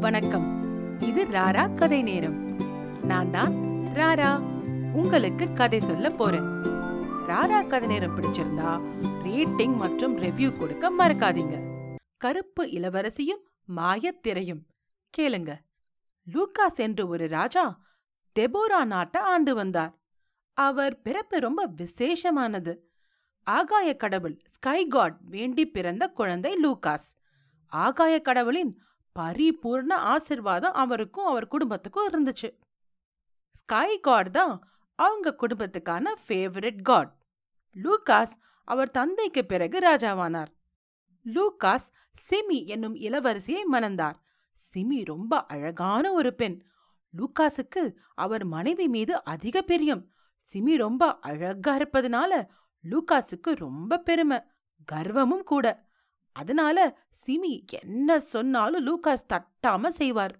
வணக்கம். இது ராரா கதை நேரம். நான் தான் ராரா. உங்களுக்கு கதை சொல்ல போறேன். ராரா கதை நேரம் பிடிச்சிருந்தா ரேட்டிங் மற்றும் ரிவ்யூ கொடுக்க மறக்காதீங்க. கருப்பு இளவரசியும் மாயத்திரையும் கேளுங்க. லூகாஸ் என்று ஒரு ராஜா தெபோரா நாட்டை ஆண்டு வந்தார். அவர் பிறப்பு ரொம்ப விசேஷமானது. ஆகாய கடவுள் ஸ்கை காட் வேண்டி பிறந்த குழந்தை லூகாஸ். ஆகாய கடவுளின் பரிபூர்ண ஆசிர்வாதம் அவருக்கும் அவர் குடும்பத்துக்கும் இருந்துச்சு. ஸ்கை காட் தான் அவங்க குடும்பத்துக்கான ஃபேவரட் காட் லூகாஸ் அவர் தந்தைக்கு பிறகு ராஜாவானார். லூகாஸ் சிமி என்னும் இளவரசியை மணந்தார். சிமி ரொம்ப அழகான ஒரு பெண். லூகாஸுக்கு அவர் மனைவி மீது அதிக பிரியம். சிமி ரொம்ப அழகா இருப்பதனால லூகாஸுக்கு ரொம்ப பெருமை. கர்வமும் கூட. அதனால சிமி என்ன சொன்னாலும் லூகாஸ் தட்டாம செய்வார்.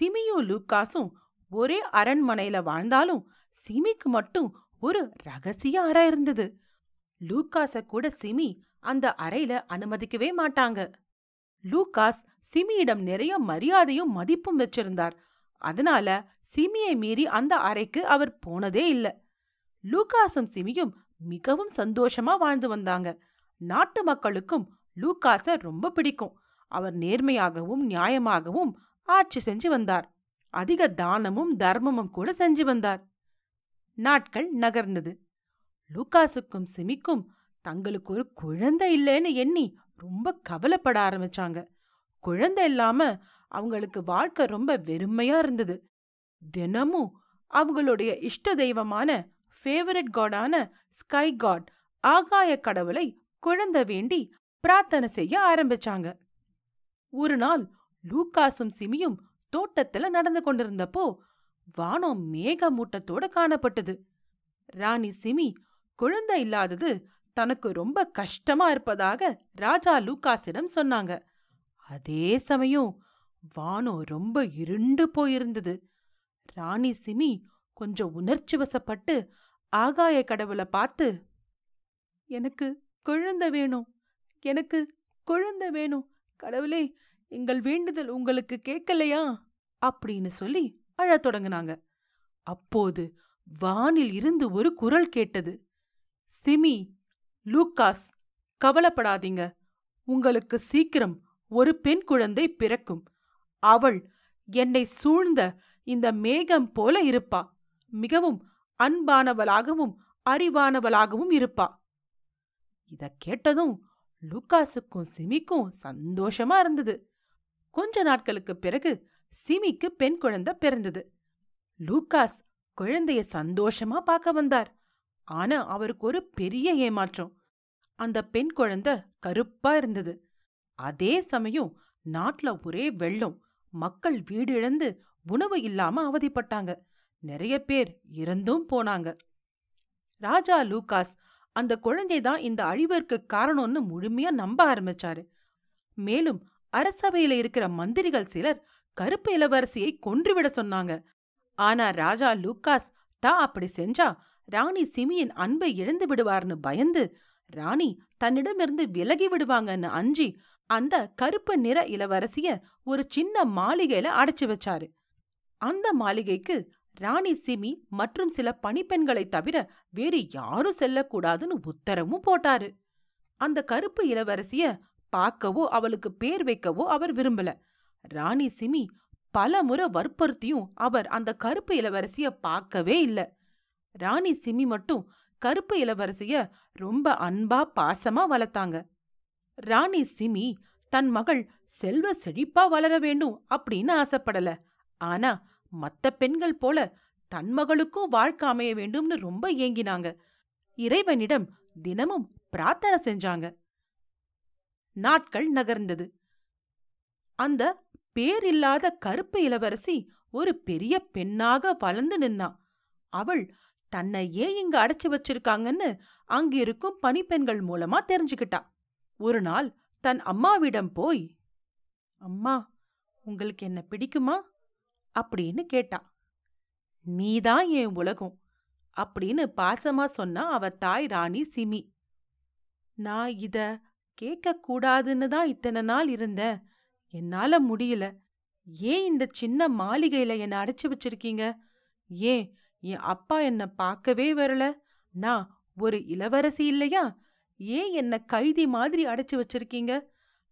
சிமியும் லூகாஸும் ஒரே அரண்மனையில வாழ்ந்தாலும் சிமிக்கு மட்டும் ஒரு ரகசிய அறை இருந்தது. லூகாஸ கூட சிமி அந்த அறையில அனுமதிக்கவே மாட்டாங்க. லூகாஸ் சிமியிடம் நிறைய மரியாதையும் மதிப்பும் வச்சிருந்தார். அதனால சிமியை மீறி அந்த அறைக்கு அவர் போனதே இல்ல. லூகாஸும் சிமியும் மிகவும் சந்தோஷமா வாழ்ந்து வந்தாங்க. நாட்டு மக்களுக்கும் லூகாஸ ரொம்ப பிடிக்கும். அவர் நேர்மையாகவும் நியாயமாகவும் ஆட்சி செஞ்சு வந்தார். அதிக தானமும் தர்மமும் கூட செஞ்சு வந்தார். நாட்கள் நகர்ந்தது. லூகாஸுக்கும் சிமிக்கும் தங்களுக்கு ஒரு குழந்தை இல்லைன்னு எண்ணி ரொம்ப கவலைப்பட ஆரம்பிச்சாங்க. குழந்தை இல்லாம அவங்களுக்கு வாழ்க்கை ரொம்ப வெறுமையா இருந்தது. தினமும் அவங்களுடைய இஷ்ட தெய்வமான ஃபேவரட் காடான ஸ்கை காட் ஆகாய கடவுளை குழந்தை வேண்டி பிரார்த்தனை செய்ய ஆரம்பிச்சாங்க. ஒரு நாள் லூக்காசும் சிமியும் தோட்டத்துல நடந்து கொண்டிருந்தப்போ வானம் மேக மூட்டத்தோட காணப்பட்டது. ராணி சிமி குழந்தை இல்லாதது தனக்கு ரொம்ப கஷ்டமா இருப்பதாக ராஜா லூக்காஸிடம் சொன்னாங்க. அதே சமயம் வானம் ரொம்ப இருண்டு போயிருந்தது. ராணி சிமி கொஞ்சம் உணர்ச்சி வசப்பட்டு ஆகாய கடவுளை பார்த்து எனக்கு குழந்தை வேணும். எனக்கு குழந்தை வேணும். கடவுளே எங்கள் வேண்டுதல் உங்களுக்கு கேட்கலையா? அப்படின்னு சொல்லி அழத் தொடங்குனாங்க. அப்போது வானில் இருந்து ஒரு குரல் கேட்டது. சிமி லூக்காஸ் கவலைப்படாதீங்க. உங்களுக்கு சீக்கிரம் ஒரு பெண் குழந்தை பிறக்கும். அவள் என்னை சூழ்ந்த இந்த மேகம் போல இருப்பா. மிகவும் அன்பானவளாகவும் அறிவானவளாகவும் இருப்பா. இத கேட்டதும் லூக்காஸுக்கும் சிமிக்கும் சந்தோஷமா இருந்தது. கொஞ்ச நாட்களுக்கு பிறகு சிமிக்கு பெண் குழந்தை பிறந்தது. லூக்காஸ் குழந்தைய சந்தோஷமா பார்க்க வந்தார். ஆனா அவருக்கு ஒரு பெரிய ஏமாற்றம். அந்த பெண் குழந்தை கருப்பா இருந்தது. அதே சமயம் நாட்டுல ஒரே வெள்ளம். மக்கள் வீடு இழந்து உணவு இல்லாம அவதிப்பட்டாங்க. நிறைய பேர் இறந்தும் போனாங்க. ராஜா லூகாஸ் அந்த குழந்தை தான் இந்த அழிவிற்கு காரணம்னு முழுமையா நம்ப ஆரம்பிச்சாரு. மேலும் அரசவையில இருக்கிற மந்திரிகள் சிலர் கருப்பு இளவரசியை கொன்றுவிட சொன்னாங்க. ஆனா ராஜா லூக்காஸ் தான் அப்படி செஞ்சா ராணி சிமியின் அன்பை இழந்து விடுவார்னு பயந்து ராணி தன்னிடமிருந்து விலகி விடுவாங்கன்னு அஞ்சி அந்த கருப்பு நிற இளவரசிய ஒரு சின்ன மாளிகையில அடைச்சு வச்சாரு. அந்த மாளிகைக்கு ராணி சிமி மற்றும் சில பணிப்பெண்களைத் தவிர வேறு யாரும் செல்லக்கூடாதுன்னு உத்தரவும் போட்டாரு. அந்த கருப்பு இளவரசிய பார்க்கவோ அவளுக்கு பேர் வைக்கவோ அவர் விரும்பல. ராணி சிமி பல முறை வற்புறுத்தியும் அவர் அந்த கருப்பு இளவரசிய பார்க்கவே இல்ல. ராணி சிமி மட்டும் கருப்பு இளவரசிய ரொம்ப அன்பா பாசமா வளர்த்தாங்க. ராணி சிமி தன் மகள் செல்வ செழிப்பா வளர வேண்டும் அப்படின்னு ஆசைப்படல. ஆனா மத்த பெண்கள் போல தன் மகளுக்கும் வாழ்க்கை அமைய வேண்டும்னு ரொம்ப ஏங்கினாங்க. இறைவனிடம் தினமும் பிரார்த்தனை செஞ்சாங்க. நாட்கள் நகர்ந்தது. அந்த பேரில்லாத கருப்பு இளவரசி ஒரு பெரிய பெண்ணாக வளர்ந்து நின்னா. அவள் தன்னை ஏன் இங்க அடைச்சு வச்சிருக்காங்கன்னு அங்கிருக்கும் பணிப்பெண்கள் மூலமா தெரிஞ்சுக்கிட்டா. ஒரு நாள் தன் அம்மாவிடம் போய் அம்மா உங்களுக்கு என்ன பிடிக்குமா? அப்படின்னு கேட்டா நீதான் என் உலகம் அப்படின்னு பாசமா சொன்னா அவ தாய் ராணி சிமி. நான் இத கேட்கக்கூடாதுன்னு தான் இத்தனை நாள் இருந்தேன். என்னால முடியல. ஏன் இந்த சின்ன மாளிகையில என்ன அடைச்சு வச்சிருக்கீங்க? ஏன் என் அப்பா என்ன பார்க்கவே வரல? நான் ஒரு இளவரசி இல்லையா? ஏன் என்ன கைதி மாதிரி அடைச்சு வச்சிருக்கீங்க?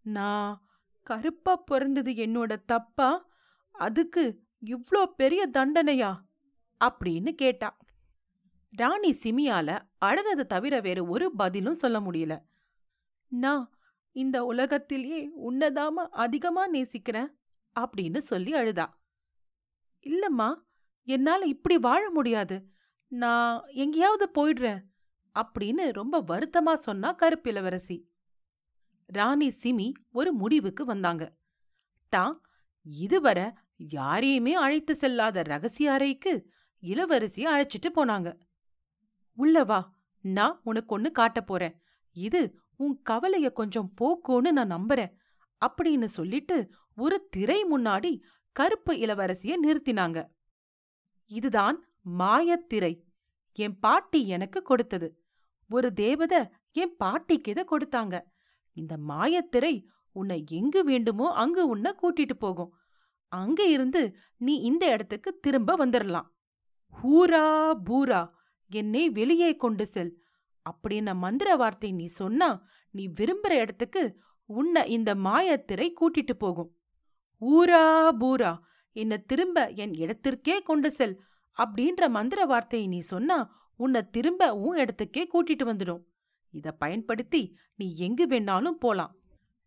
நான் கருப்பா பிறந்தது என்னோட தப்பா? அதுக்கு இவ்ளோ பெரிய தண்டனையா? அப்படின்னு கேட்டா. ராணி சிமியால அழறது தவிர வேற ஒரு பதிலும் சொல்ல முடியல. நான் இந்த உலகத்திலேயே உன்னதாம அதிகமா நேசிக்கிறேன் அப்படின்னு சொல்லி அழுதா. இல்லம்மா என்னால இப்படி வாழ முடியாது. நான் எங்கேயாவது போயிடுறேன் அப்படின்னு ரொம்ப வருத்தமா சொன்னா கருப்பிலவரசி. ராணி சிமி ஒரு முடிவுக்கு வந்தாங்க. தான் இதுவரை யாரையுமே அழைத்து செல்லாத ரகசிய அறைக்கு இளவரசிய அழைச்சிட்டு போனாங்க. உள்ள வா நான் உனக்கு ஒன்னு காட்டப் போறேன். இது உன் கவலைய கொஞ்சம் போக்கும்னு நான் நம்புறேன் அப்படின்னு சொல்லிட்டு ஒரு திரை முன்னாடி கருப்பு இளவரசிய நிறுத்தினாங்க. இதுதான் மாயத்திரை என் பாட்டி எனக்கு கொடுத்தது. ஒரு தேவத என் பாட்டிக்கு இதை கொடுத்தாங்க. இந்த மாயத்திரை உன்னை எங்கு வேண்டுமோ அங்கு உன்னை கூட்டிட்டு போகும். அங்க இருந்து நீ இந்த இடத்துக்கு திரும்ப வந்துடலாம் ஹூரா பூரா என்னை வெளியே கொண்டு செல். அப்படின்ன மந்திர வார்த்தை நீ சொன்னா நீ விரும்புற இடத்துக்கு உன்னை இந்த மாயத்திரை கூட்டிட்டு போகும். ஊரா பூரா என்ன திரும்ப என் இடத்திற்கே கொண்டு செல் அப்படின்ற மந்திர வார்த்தையை நீ சொன்னா உன்னை திரும்ப உன் இடத்துக்கே கூட்டிட்டு வந்துடும். இத பயன்படுத்தி நீ எங்கு வேணாலும் போலாம்.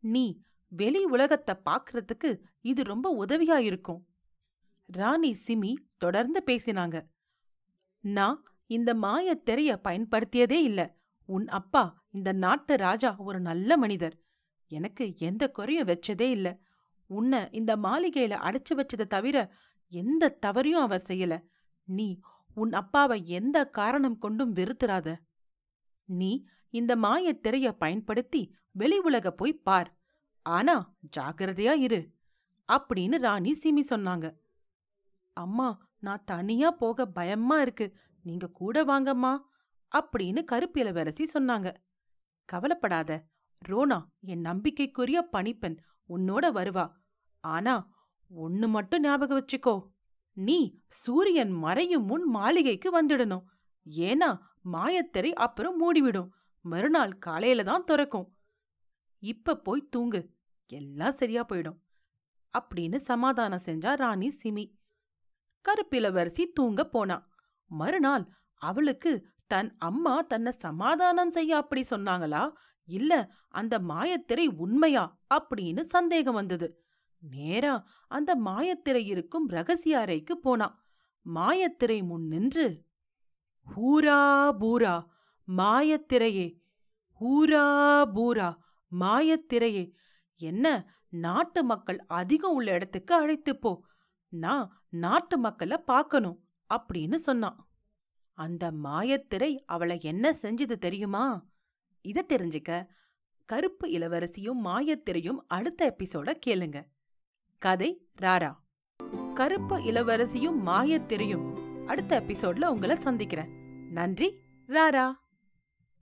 நீ வெளி உலகத்தை பாக்குறதுக்கு இது ரொம்ப உதவியா இருக்கும். ராணி சிமி தொடர்ந்து பேசினாங்க. நான் இந்த மாயத் திரைய பயன்படுத்தியதே இல்ல. உன் அப்பா இந்த நாட்டு ராஜா ஒரு நல்ல மனிதர். எனக்கு எந்த குறையும் வச்சதே இல்ல. உன்னை இந்த மாளிகையில அடைச்சு வச்சதை தவிர எந்த தவறையும் அவர் செய்யல. நீ உன் அப்பாவை எந்த காரணம் கொண்டும் வெறுத்துறாத. நீ இந்த மாயத் திரைய பயன்படுத்தி வெளி உலக போய் பார். ஆனா ஜாக்கிரதையா இரு அப்படின்னு ராணி சிமி சொன்னாங்க. அம்மா நான் தனியா போக பயமா இருக்கு. நீங்க கூட வாங்கம்மா அப்படின்னு கருப்பு இளவரசி சொன்னாங்க. கவலைப்படாத ரோனா என் நம்பிக்கைக்குரிய பணிப்பெண். உன்னோட வருவா. ஆனா ஒன்னு மட்டும் ஞாபகம் வச்சுக்கோ. நீ சூரியன் மறையும் முன் மாளிகைக்கு வந்துடணும். ஏன்னா மாயத்திரை அப்புறம் மூடிவிடும். மறுநாள் காலையில தான் திறக்கும். இப்ப போய் தூங்கு. எல்லாம் சரியா போயிடும். அப்படின்னு சமாதானம் செஞ்சா ராணி சிமி. கருப்பிலவரசி தூங்க போனா. மறுநாள் அவளுக்கு தன் அம்மா தன்னை சமாதானம் செய்ய அப்படி சொன்னாங்களா? இல்ல அந்த மாயத்திரை உண்மையா? அப்படின்னு சந்தேகம் வந்தது. நேரா அந்த மாயத்திரை இருக்கும் ரகசிய அறைக்கு போனா. மாயத்திரை முன் நின்று ஹூரா பூரா மாயத்திரையே ஹூரா பூரா மாயத்திரையே என்ன நாட்டு மக்கள் அதிகம் உள்ள இடத்துக்கு அழைத்து போ. நான் நாட்டு மக்களை பார்க்கணும் அப்படின்னு சொன்னான். அந்த மாயத்திரை அவளை என்ன செஞ்சது தெரியுமா? இத தெரிஞ்சுக்க கருப்பு இளவரசியும் மாயத்திரையும் அடுத்த எபிசோட கேளுங்க. கதை ராரா. கருப்பு இளவரசியும் மாயத்திரையும் அடுத்த எபிசோட்ல உங்களை சந்திக்கிறேன். நன்றி ராரா.